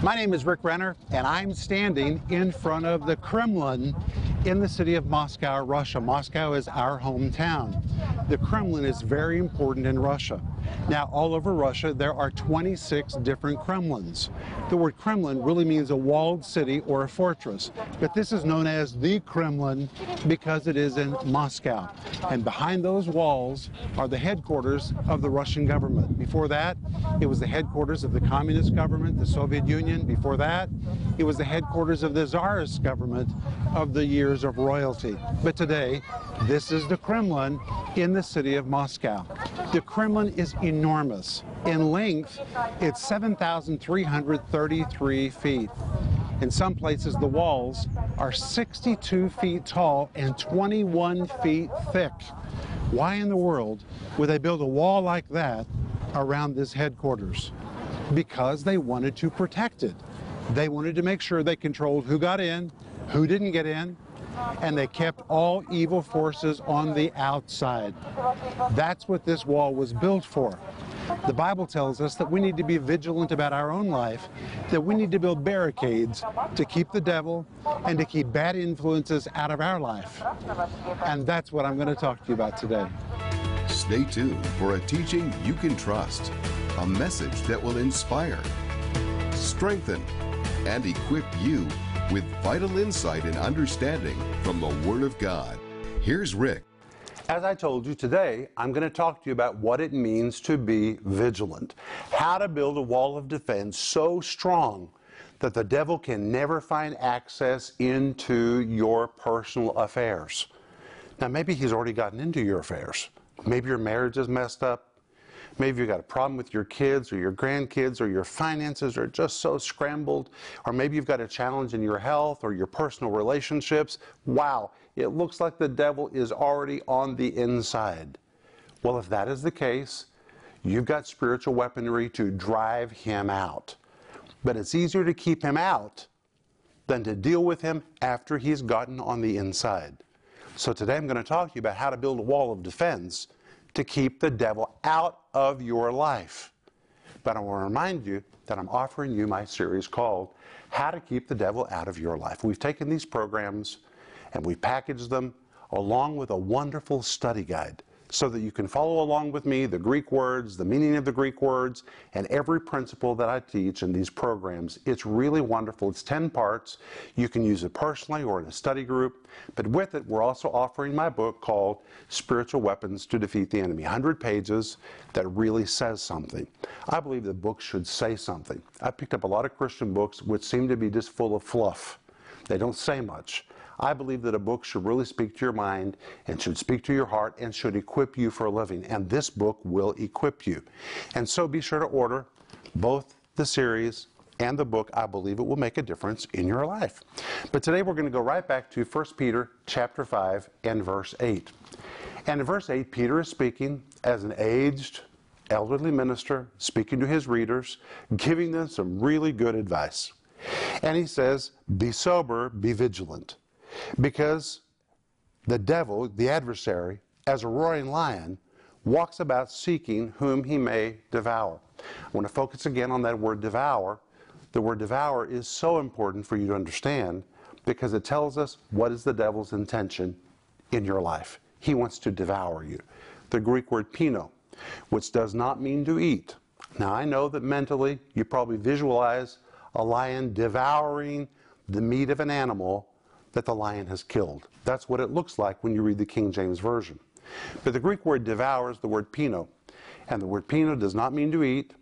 My name is Rick Renner, and I'm standing in front of the Kremlin in the city of Moscow, Russia. Moscow is our hometown. The Kremlin is very important in Russia. Now, all over Russia, there are 26 different Kremlins. The word Kremlin really means a walled city or a fortress, but this is known as the Kremlin because it is in Moscow. And behind those walls are the headquarters of the Russian government. Before that, it was the headquarters of the communist government, the Soviet Union. Before that, it was the headquarters of the czarist government of the years of royalty. But today, this is the Kremlin in the city of Moscow. The Kremlin is enormous. In length, it's 7,333 feet. In some places, the walls are 62 feet tall and 21 feet thick. Why in the world would they build a wall like that around this headquarters? Because they wanted to protect it. They wanted to make sure they controlled who got in, who didn't get in, and they kept all evil forces on the outside. That's what this wall was built for. The Bible tells us that we need to be vigilant about our own life, that we need to build barricades to keep the devil and to keep bad influences out of our life. And that's what I'm going to talk to you about today. Stay tuned for a teaching you can trust, a message that will inspire, strengthen, and equip you with vital insight and understanding from the Word of God. Here's Rick. As I told you today, I'm going to talk to you about what it means to be vigilant. How to build a wall of defense so strong that the devil can never find access into your personal affairs. Now, maybe he's already gotten into your affairs. Maybe your marriage is messed up. Maybe you've got a problem with your kids or your grandkids or your finances are just so scrambled. Or maybe you've got a challenge in your health or your personal relationships. Wow, it looks like the devil is already on the inside. Well, if that is the case, you've got spiritual weaponry to drive him out. But it's easier to keep him out than to deal with him after he's gotten on the inside. So today I'm going to talk to you about how to build a wall of defense to keep the devil out of your life. But I want to remind you that I'm offering you my series called How to Keep the Devil Out of Your Life. We've taken these programs and we've packaged them along with a wonderful study guide so that you can follow along with me the Greek words, the meaning of the Greek words, and every principle that I teach in these programs. It's really wonderful. It's 10 parts. You can use it personally or in a study group. But with it, we're also offering my book called Spiritual Weapons to Defeat the Enemy. 100 pages that really says something. I believe the book should say something. I picked up a lot of Christian books which seem to be just full of fluff. They don't say much. I believe that a book should really speak to your mind and should speak to your heart and should equip you for a living. And this book will equip you. And so be sure to order both the series and the book. I believe it will make a difference in your life. But today we're going to go right back to 1 Peter chapter 5 and verse 8. And in verse 8, Peter is speaking as an aged, elderly minister, speaking to his readers, giving them some really good advice. And he says, Be sober, be vigilant. Because the devil, the adversary, as a roaring lion, walks about seeking whom he may devour. I want to focus again on that word devour. The word devour is so important for you to understand because it tells us what is the devil's intention in your life. He wants to devour you. The Greek word pino, which does not mean to eat. Now, I know that mentally you probably visualize a lion devouring the meat of an animal that the lion has killed. That's what it looks like when you read the King James Version. But the Greek word devours the word pino. And the word pino does not mean to eat,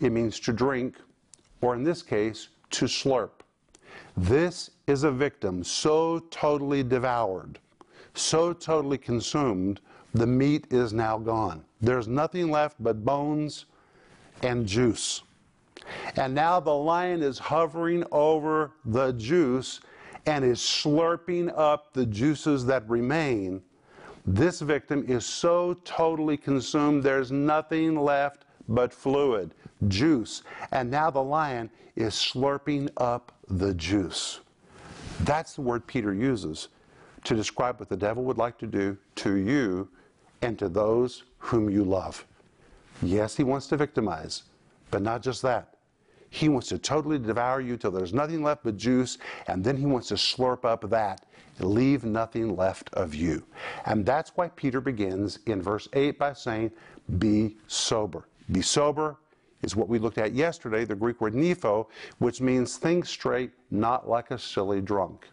it means to drink, or in this case, to slurp. This is a victim so totally devoured, so totally consumed, the meat is now gone. There's nothing left but bones and juice. And now the lion is hovering over the juice and is slurping up the juices that remain, this victim is so totally consumed, there's nothing left but fluid, juice. And now the lion is slurping up the juice. That's the word Peter uses to describe what the devil would like to do to you and to those whom you love. Yes, he wants to victimize, but not just that. He wants to totally devour you till there's nothing left but juice, and then he wants to slurp up that leave nothing left of you. And that's why Peter begins in verse 8 by saying, Be sober. Be sober is what we looked at yesterday, the Greek word nepho, which means think straight, not like a silly drunk.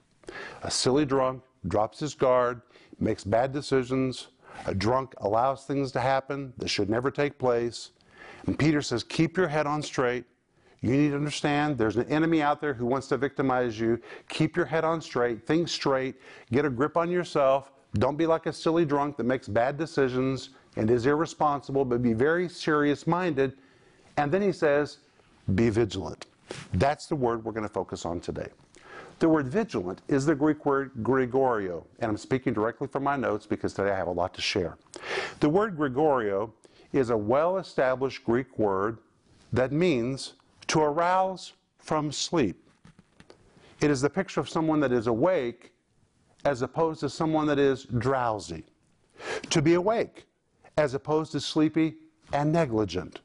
A silly drunk drops his guard, makes bad decisions. A drunk allows things to happen that should never take place. And Peter says, Keep your head on straight. You need to understand there's an enemy out there who wants to victimize you. Keep your head on straight. Think straight. Get a grip on yourself. Don't be like a silly drunk that makes bad decisions and is irresponsible, but be very serious minded. And then he says, Be vigilant. That's the word we're going to focus on today. The word vigilant is the Greek word Gregorio, and I'm speaking directly from my notes because today I have a lot to share. The word Gregorio is a well established Greek word that means to arouse from sleep. It is the picture of someone that is awake as opposed to someone that is drowsy. To be awake as opposed to sleepy and negligent.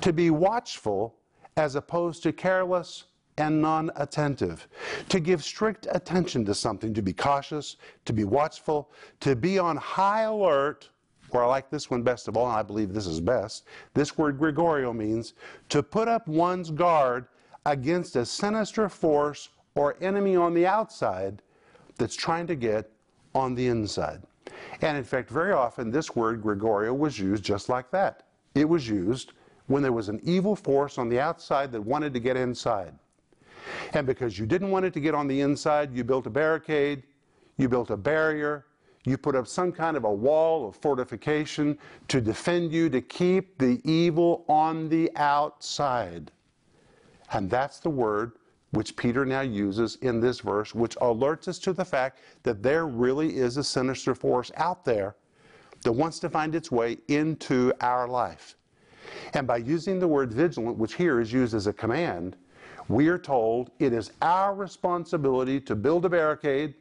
To be watchful as opposed to careless and non attentive. To give strict attention to something, to be cautious, to be watchful, to be on high alert, or I like this one best of all, and I believe this is best. This word Gregorio means to put up one's guard against a sinister force or enemy on the outside that's trying to get on the inside. And in fact, very often this word Gregorio was used just like that. It was used when there was an evil force on the outside that wanted to get inside. And because you didn't want it to get on the inside, you built a barricade, you built a barrier, you put up some kind of a wall of fortification to defend you, to keep the evil on the outside. And that's the word which Peter now uses in this verse, which alerts us to the fact that there really is a sinister force out there that wants to find its way into our life. And by using the word vigilant, which here is used as a command, we are told it is our responsibility to build a barricade,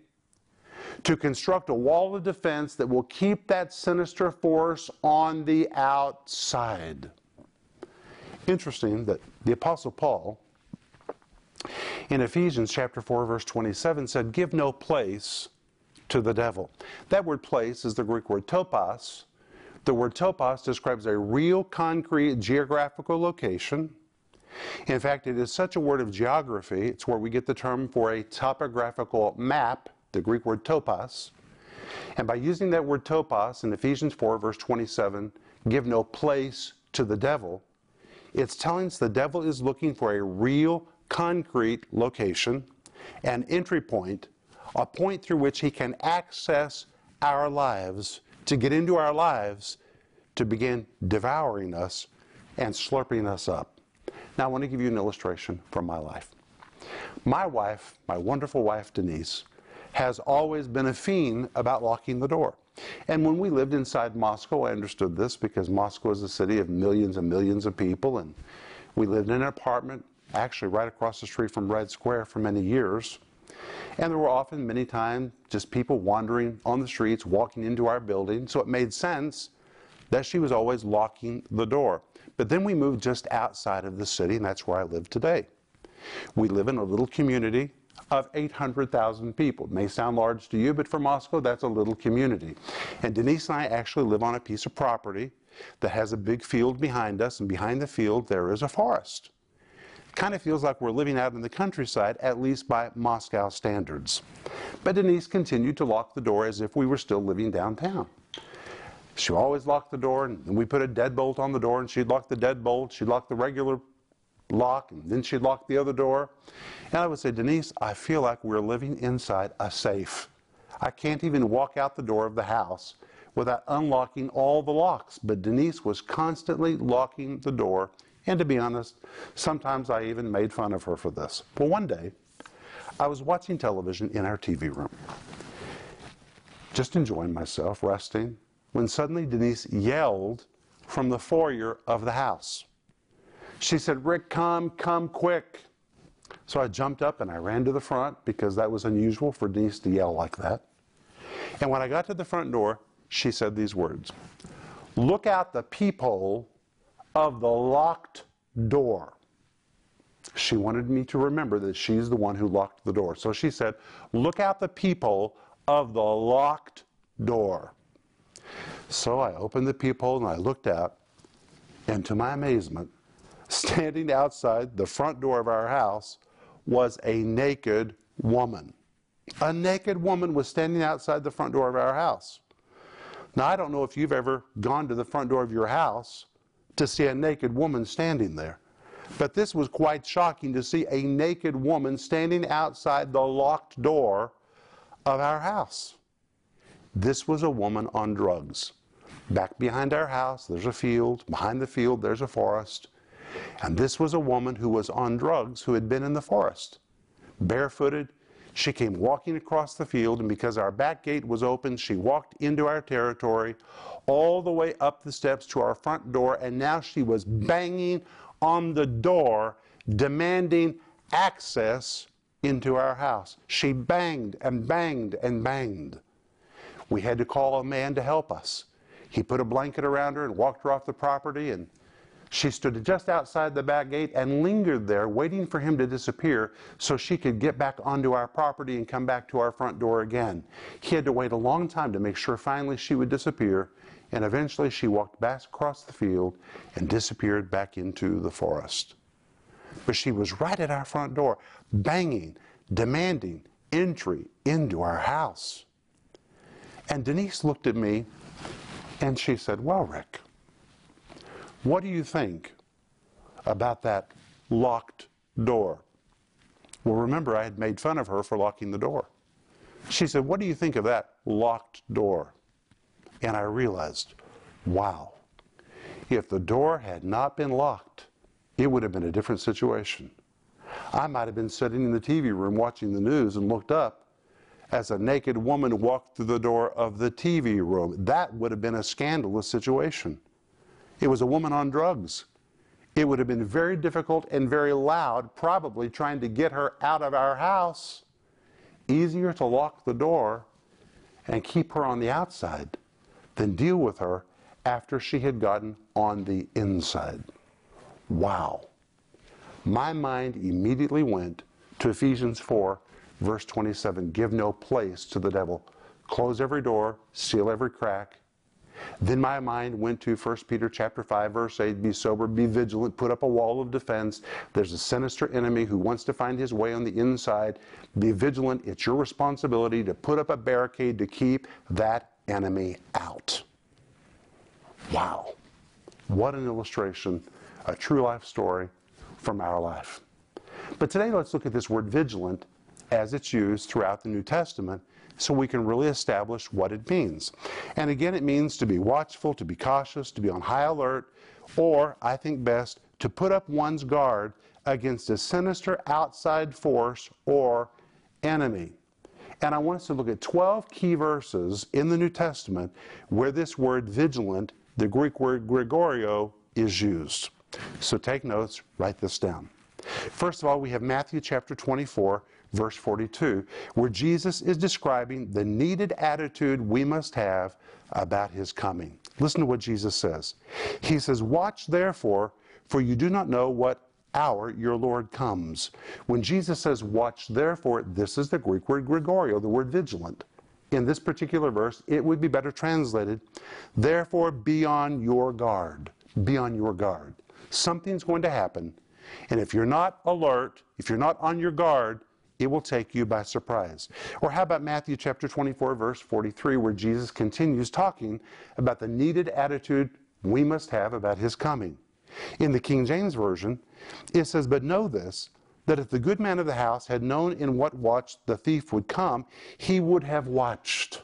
to construct a wall of defense that will keep that sinister force on the outside. Interesting that the Apostle Paul in Ephesians chapter 4 verse 27 said, "Give no place to the devil." That word place is the Greek word topos. The word topos describes a real concrete geographical location in fact, it is such a word of geography, it's where we get the term for a topographical map, the Greek word topos. And by using that word topos in Ephesians 4, verse 27, give no place to the devil, it's telling us the devil is looking for a real, concrete location, an entry point, a point through which he can access our lives, to get into our lives, to begin devouring us and slurping us up. Now, I want to give you an illustration from my life. My wife, my wonderful wife Denise, has always been a fiend about locking the door. And when we lived inside Moscow, I understood this because Moscow is a city of millions and millions of people, and we lived in an apartment actually right across the street from Red Square for many years. And there were often, many times, just people wandering on the streets, walking into our building, so it made sense that she was always locking the door. But then we moved just outside of the city, and that's where I live today. We live in a little community of 800,000 people. It may sound large to you, but for Moscow, that's a little community. And Denise and I actually live on a piece of property that has a big field behind us, and behind the field, there is a forest. Kind of feels like we're living out in the countryside, at least by Moscow standards. But Denise continued to lock the door as if we were still living downtown. She always locked the door, and we put a deadbolt on the door, and she'd lock the deadbolt. She'd lock the regular lock, and then she'd lock the other door. And I would say, Denise, I feel like we're living inside a safe. I can't even walk out the door of the house without unlocking all the locks. But Denise was constantly locking the door. And to be honest, sometimes I even made fun of her for this. Well, one day, I was watching television in our TV room, just enjoying myself, resting, when suddenly Denise yelled from the foyer of the house. She said, Rick, come, come quick. So I jumped up and I ran to the front because that was unusual for Denise to yell like that. And when I got to the front door, she said these words Look out the peephole of the locked door. She wanted me to remember that she's the one who locked the door. So she said, Look out the peephole of the locked door. So I opened the peephole and I looked out, and to my amazement, standing outside the front door of our house was a naked woman. A naked woman was standing outside the front door of our house. Now, I don't know if you've ever gone to the front door of your house to see a naked woman standing there. But this was quite shocking to see a naked woman standing outside the locked door of our house. This was a woman on drugs. Back behind our house, there's a field. Behind the field, there's a forest. And this was a woman who was on drugs who had been in the forest. Barefooted, she came walking across the field, and because our back gate was open, she walked into our territory all the way up the steps to our front door, and now she was banging on the door, demanding access into our house. She banged and banged and banged. We had to call a man to help us. He put a blanket around her and walked her off the property, and she stood just outside the back gate and lingered there, waiting for him to disappear so she could get back onto our property and come back to our front door again. He had to wait a long time to make sure finally she would disappear, and eventually she walked back across the field and disappeared back into the forest. But she was right at our front door, banging, demanding entry into our house. And Denise looked at me and she said, Well, Rick, what do you think about that locked door? Well, remember, I had made fun of her for locking the door. She said, What do you think of that locked door? And I realized, wow, if the door had not been locked, it would have been a different situation. I might have been sitting in the TV room watching the news and looked up as a naked woman walked through the door of the TV room. That would have been a scandalous situation. It was a woman on drugs. It would have been very difficult and very loud, probably trying to get her out of our house. Easier to lock the door and keep her on the outside than deal with her after she had gotten on the inside. Wow. My mind immediately went to Ephesians 4, verse 27 Give no place to the devil. Close every door, seal every crack, then my mind went to 1 Peter chapter 5 verse 8, be sober, be vigilant, put up a wall of defense. There's a sinister enemy who wants to find his way on the inside. Be vigilant. It's your responsibility to put up a barricade to keep that enemy out. Wow. What an illustration, a true life story from our life. But today let's look at this word vigilant as it's used throughout the New Testament so we can really establish what it means. And again, it means to be watchful, to be cautious, to be on high alert, or, I think best, to put up one's guard against a sinister outside force or enemy. And I want us to look at 12 key verses in the New Testament where this word vigilant, the Greek word Gregorio, is used. So take notes, write this down. First of all, we have Matthew chapter 24, verse 42, where Jesus is describing the needed attitude we must have about his coming. Listen to what Jesus says. He says, Watch therefore, for you do not know what hour your Lord comes. When Jesus says, Watch therefore, this is the Greek word Gregorio, the word vigilant. In this particular verse, it would be better translated, Therefore be on your guard. Be on your guard. Something's going to happen. And if you're not alert, if you're not on your guard, it will take you by surprise. Or how about Matthew chapter 24, verse 43, where Jesus continues talking about the needed attitude we must have about his coming. In the King James Version, it says, But know this, that if the good man of the house had known in what watch the thief would come, he would have watched.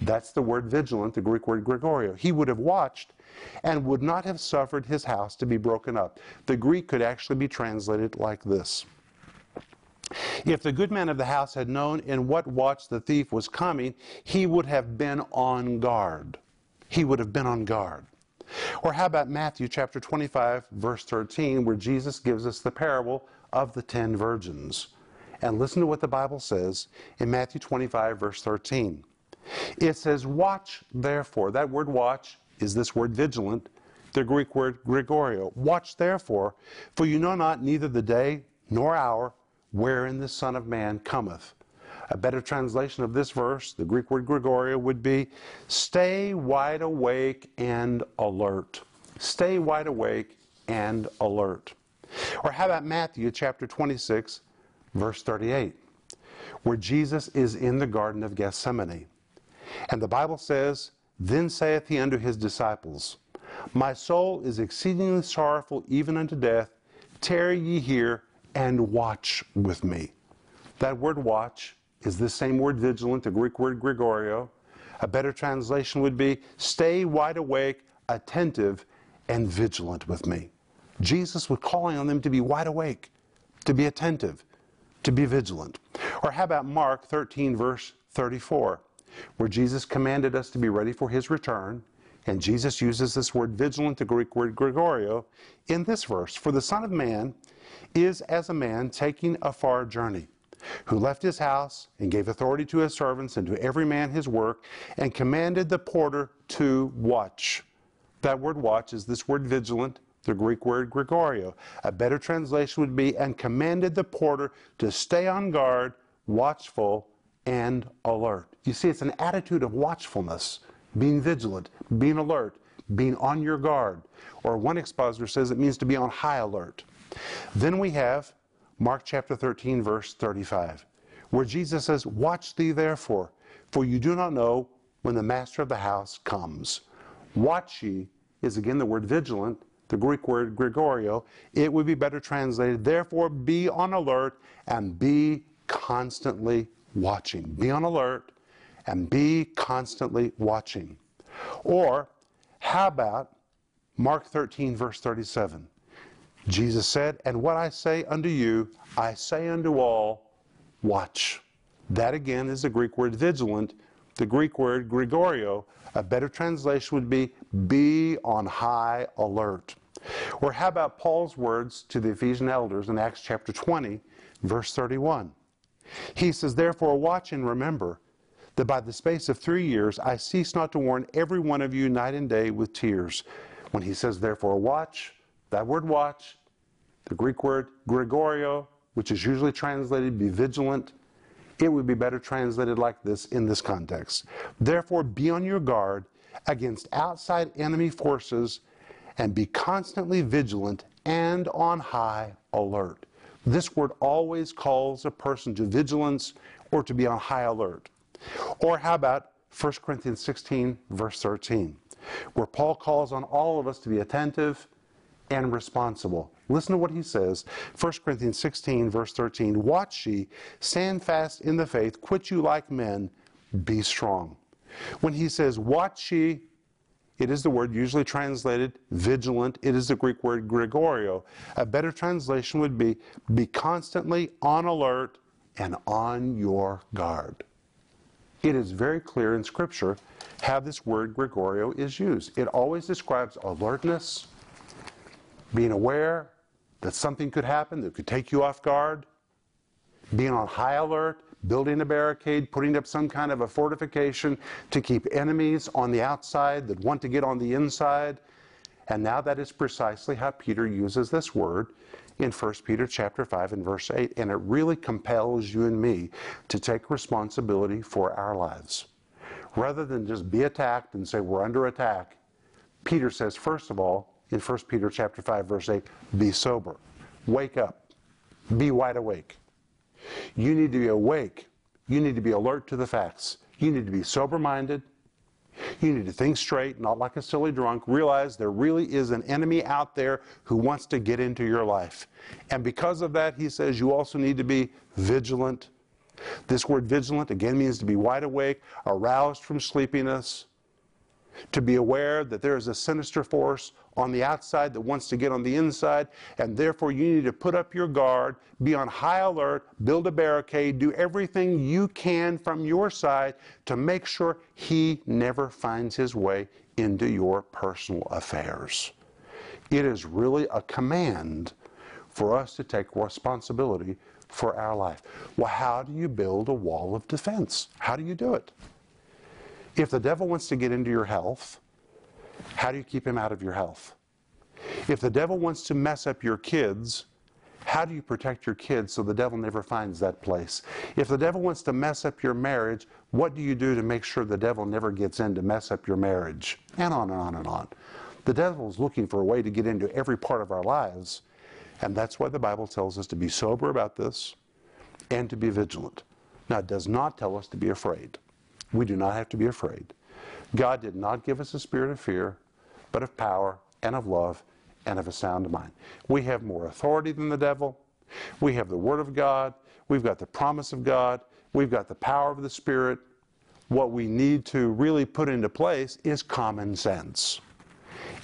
That's the word vigilant, the Greek word Gregorio. He would have watched and would not have suffered his house to be broken up. The Greek could actually be translated like this if the good man of the house had known in what watch the thief was coming, he would have been on guard. He would have been on guard. Or how about Matthew chapter 25, verse 13, where Jesus gives us the parable of the ten virgins? And listen to what the Bible says in Matthew 25, verse 13. It says, Watch therefore. That word watch is this word vigilant. the Greek word Gregorio. Watch therefore, for you know not neither the day nor hour wherein the Son of Man cometh. A better translation of this verse, the Greek word Gregoria, would be stay wide awake and alert. Stay wide awake and alert. Or how about Matthew chapter 26, verse 38, where Jesus is in the Garden of Gethsemane. And the Bible says, Then saith he unto his disciples, My soul is exceedingly sorrowful even unto death. Tarry ye here and watch with me. That word watch is the same word vigilant, the Greek word Gregorio. A better translation would be stay wide awake, attentive, and vigilant with me. Jesus was calling on them to be wide awake, to be attentive, to be vigilant. Or how about Mark 13, verse 34, where Jesus commanded us to be ready for his return. And Jesus uses this word vigilant, the Greek word Gregorio, in this verse For the Son of Man is as a man taking a far journey who left his house and gave authority to his servants and to every man his work, and commanded the porter to watch. That word watch is this word vigilant, the Greek word Gregorio. A better translation would be, and commanded the porter to stay on guard, watchful, and alert. You see, it's an attitude of watchfulness, being vigilant, being alert, being on your guard. Or one expositor says it means to be on high alert. Then we have Mark chapter 13, verse 35, where Jesus says, Watch thee therefore, for you do not know when the master of the house comes. Watch ye is again the word vigilant, the Greek word Gregorio. It would be better translated, therefore be on alert and be constantly watching. Be on alert and be constantly watching. Or, how about Mark 13, verse 37? Jesus said, And what I say unto you, I say unto all, watch. That again is the Greek word vigilant, the Greek word Gregorio. A better translation would be be on high alert. Or how about Paul's words to the Ephesian elders in Acts chapter 20, verse 31? He says, Therefore, watch and remember that by the space of three years I cease not to warn every one of you night and day with tears. When he says, Therefore, watch, that word watch, the Greek word Gregorio, which is usually translated be vigilant, it would be better translated like this in this context. Therefore, be on your guard against outside enemy forces and be constantly vigilant and on high alert. This word always calls a person to vigilance or to be on high alert. Or how about 1 Corinthians 16, verse 13, where Paul calls on all of us to be attentive and responsible. Listen to what he says 1 Corinthians 16, verse 13 Watch ye, stand fast in the faith, quit you like men, be strong. When he says, Watch ye, it is the word usually translated vigilant. It is the Greek word Gregorio. A better translation would be be constantly on alert and on your guard. It is very clear in Scripture how this word Gregorio is used. It always describes alertness, being aware that something could happen that could take you off guard, being on high alert, building a barricade, putting up some kind of a fortification to keep enemies on the outside that want to get on the inside. And now that is precisely how Peter uses this word in 1 Peter chapter 5 and verse 8. And it really compels you and me to take responsibility for our lives. Rather than just be attacked and say we're under attack, Peter says, first of all, in 1 Peter chapter 5 verse 8, be sober. Wake up. Be wide awake. You need to be awake. You need to be alert to the facts. You need to be sober minded. You need to think straight, not like a silly drunk. Realize there really is an enemy out there who wants to get into your life. And because of that, he says you also need to be vigilant. This word vigilant again means to be wide awake, aroused from sleepiness, to be aware that there is a sinister force on the outside that wants to get on the inside, and therefore you need to put up your guard, be on high alert, build a barricade, do everything you can from your side to make sure he never finds his way into your personal affairs. It is really a command for us to take responsibility for our life. Well, how do you build a wall of defense? How do you do it? If the devil wants to get into your health, how do you keep him out of your health? If the devil wants to mess up your kids, how do you protect your kids so the devil never finds that place? If the devil wants to mess up your marriage, what do you do to make sure the devil never gets in to mess up your marriage? And on and on and on. The devil is looking for a way to get into every part of our lives. And that's why the Bible tells us to be sober about this and to be vigilant. Now, it does not tell us to be afraid. We do not have to be afraid. God did not give us a spirit of fear, but of power and of love and of a sound mind. We have more authority than the devil. We have the Word of God. We've got the promise of God. We've got the power of the Spirit. What we need to really put into place is common sense.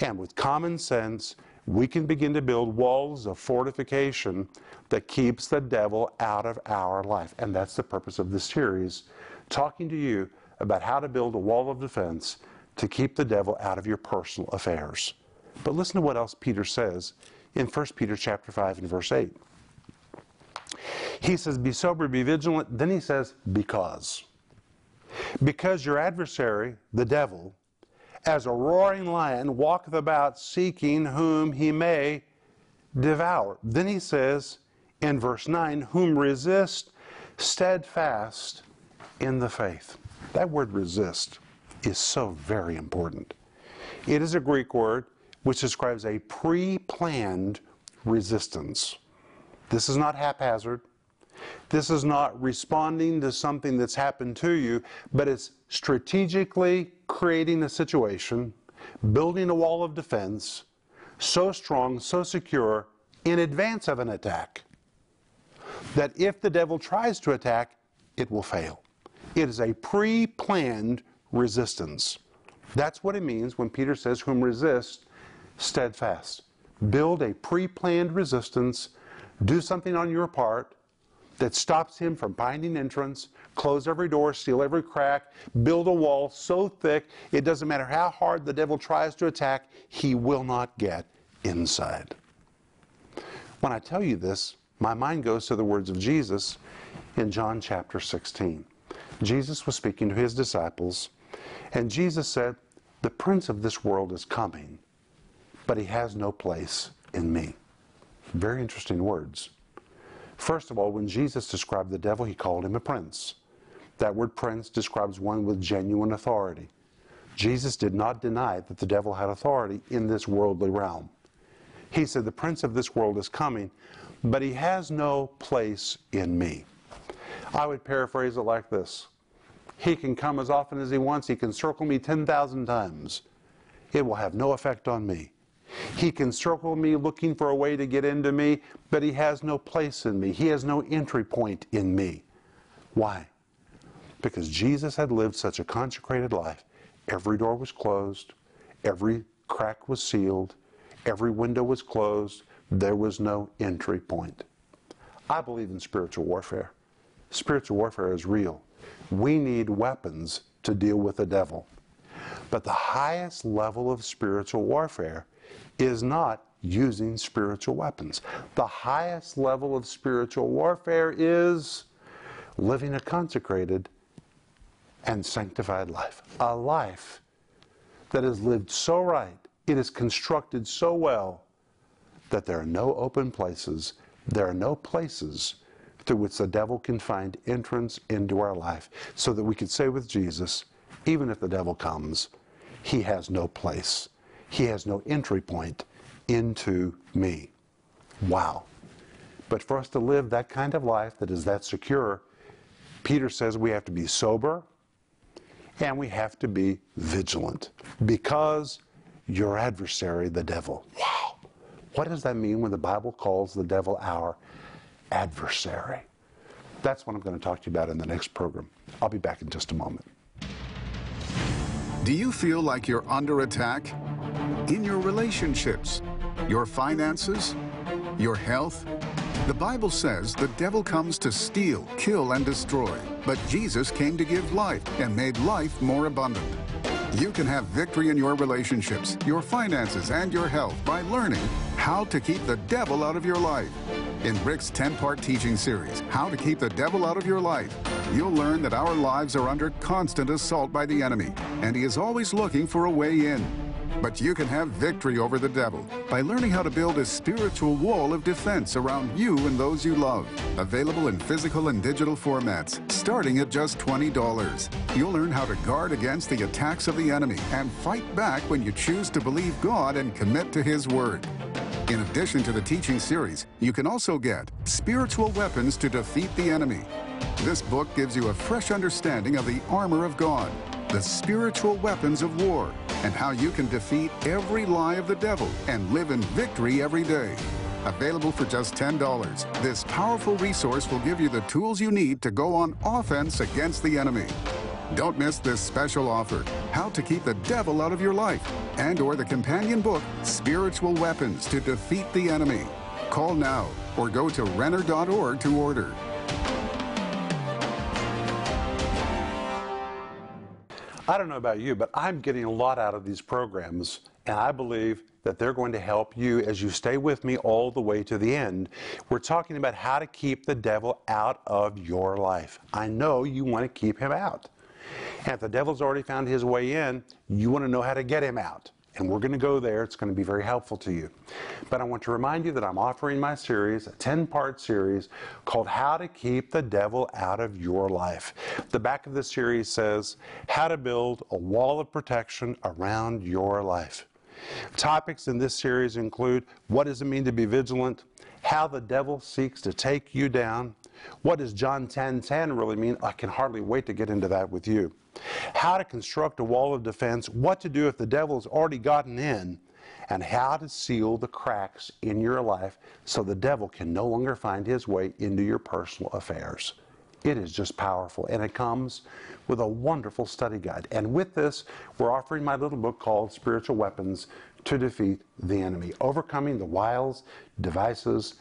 And with common sense, we can begin to build walls of fortification that keeps the devil out of our life. And that's the purpose of this series, talking to you about how to build a wall of defense to keep the devil out of your personal affairs. But listen to what else Peter says in 1 Peter chapter 5 and verse 8. He says, Be sober, be vigilant. Then he says, Because. Because your adversary, the devil, as a roaring lion, walketh about seeking whom he may devour. Then he says in verse 9, Whom resist steadfast in the faith. That word resist is so very important. It is a Greek word which describes a pre planned resistance. This is not haphazard. This is not responding to something that's happened to you, but it's strategically creating a situation, building a wall of defense so strong, so secure, in advance of an attack, that if the devil tries to attack, it will fail. It is a pre planned resistance. That's what it means when Peter says, Whom resist steadfast. Build a pre planned resistance, do something on your part that stops him from finding entrance, close every door, seal every crack, build a wall so thick it doesn't matter how hard the devil tries to attack, he will not get inside. When I tell you this, my mind goes to the words of Jesus in John chapter 16. Jesus was speaking to his disciples, and Jesus said, The prince of this world is coming but he has no place in me. Very interesting words. First of all, when Jesus described the devil, he called him a prince. That word prince describes one with genuine authority. Jesus did not deny that the devil had authority in this worldly realm. He said, The prince of this world is coming, but he has no place in me. I would paraphrase it like this He can come as often as he wants, he can circle me 10,000 times. It will have no effect on me. He can circle me looking for a way to get into me, but he has no place in me. He has no entry point in me. Why? Because Jesus had lived such a consecrated life. Every door was closed, every crack was sealed, every window was closed. There was no entry point. I believe in spiritual warfare. Spiritual warfare is real. We need weapons to deal with the devil. But the highest level of spiritual warfare is not using spiritual weapons. The highest level of spiritual warfare is living a consecrated and sanctified life. A life that is lived so right, it is constructed so well that there are no open places, there are no places through which the devil can find entrance into our life, so that we can say with Jesus, even if the devil comes, he has no place. He has no entry point into me. Wow. But for us to live that kind of life that is that secure, Peter says we have to be sober and we have to be vigilant because your adversary, the devil. Wow. What does that mean when the Bible calls the devil our adversary? That's what I'm going to talk to you about in the next program. I'll be back in just a moment. Do you feel like you're under attack? In your relationships, your finances, your health? The Bible says the devil comes to steal, kill, and destroy, but Jesus came to give life and made life more abundant. You can have victory in your relationships, your finances, and your health by learning how to keep the devil out of your life. In Rick's 10 part teaching series, How to Keep the Devil Out of Your Life, you'll learn that our lives are under constant assault by the enemy, and he is always looking for a way in. But you can have victory over the devil by learning how to build a spiritual wall of defense around you and those you love. Available in physical and digital formats, starting at just $20. You'll learn how to guard against the attacks of the enemy and fight back when you choose to believe God and commit to His Word. In addition to the teaching series, you can also get Spiritual Weapons to Defeat the Enemy. This book gives you a fresh understanding of the armor of God, the spiritual weapons of war, and how you can defeat every lie of the devil and live in victory every day. Available for just $10, this powerful resource will give you the tools you need to go on offense against the enemy. Don't miss this special offer, How to Keep the Devil Out of Your Life, and or the companion book, Spiritual Weapons to Defeat the Enemy. Call now or go to Renner.org to order. I don't know about you, but I'm getting a lot out of these programs, and I believe that they're going to help you as you stay with me all the way to the end. We're talking about how to keep the devil out of your life. I know you want to keep him out. And if the devil's already found his way in, you want to know how to get him out and we're going to go there. It's going to be very helpful to you. But I want to remind you that I'm offering my series, a 10 part series called How to Keep the Devil Out of Your Life. The back of the series says, How to Build a Wall of Protection Around Your Life. Topics in this series include what does it mean to be vigilant, how the devil seeks to take you down, what does John 10:10 10, really mean? I can hardly wait to get into that with you. How to construct a wall of defense, what to do if the devil's already gotten in, and how to seal the cracks in your life so the devil can no longer find his way into your personal affairs. It is just powerful, and it comes with a wonderful study guide. And with this, we're offering my little book called Spiritual Weapons to Defeat the Enemy Overcoming the Wiles, Devices,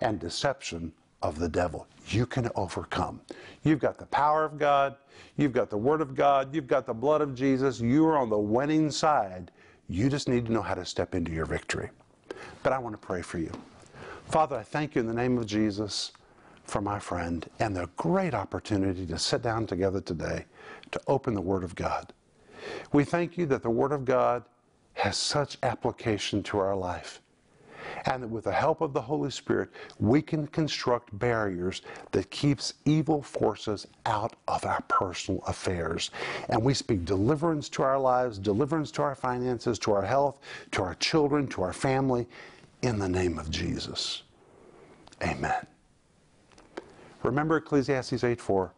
and Deception of the devil. You can overcome. You've got the power of God, you've got the Word of God, you've got the blood of Jesus. You are on the winning side. You just need to know how to step into your victory. But I want to pray for you. Father, I thank you in the name of Jesus for my friend and the great opportunity to sit down together today to open the Word of God. We thank you that the Word of God has such application to our life and that with the help of the Holy Spirit, we can construct barriers that keeps evil forces out of our personal affairs. And we speak deliverance to our lives, deliverance to our finances, to our health, to our children, to our family, in the name of Jesus. Amen. Remember Ecclesiastes 8:4,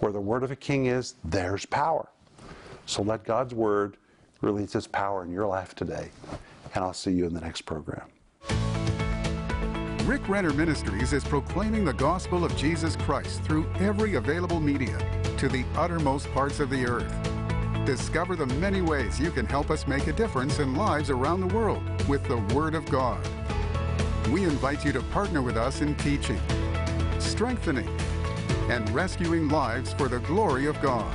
where the word of a king is, there's power. So let God's word release its power in your life today. And I'll see you in the next program. Rick Renner Ministries is proclaiming the gospel of Jesus Christ through every available media to the uttermost parts of the earth. Discover the many ways you can help us make a difference in lives around the world with the Word of God. We invite you to partner with us in teaching, strengthening, and rescuing lives for the glory of God.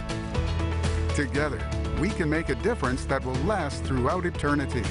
Together, we can make a difference that will last throughout eternity.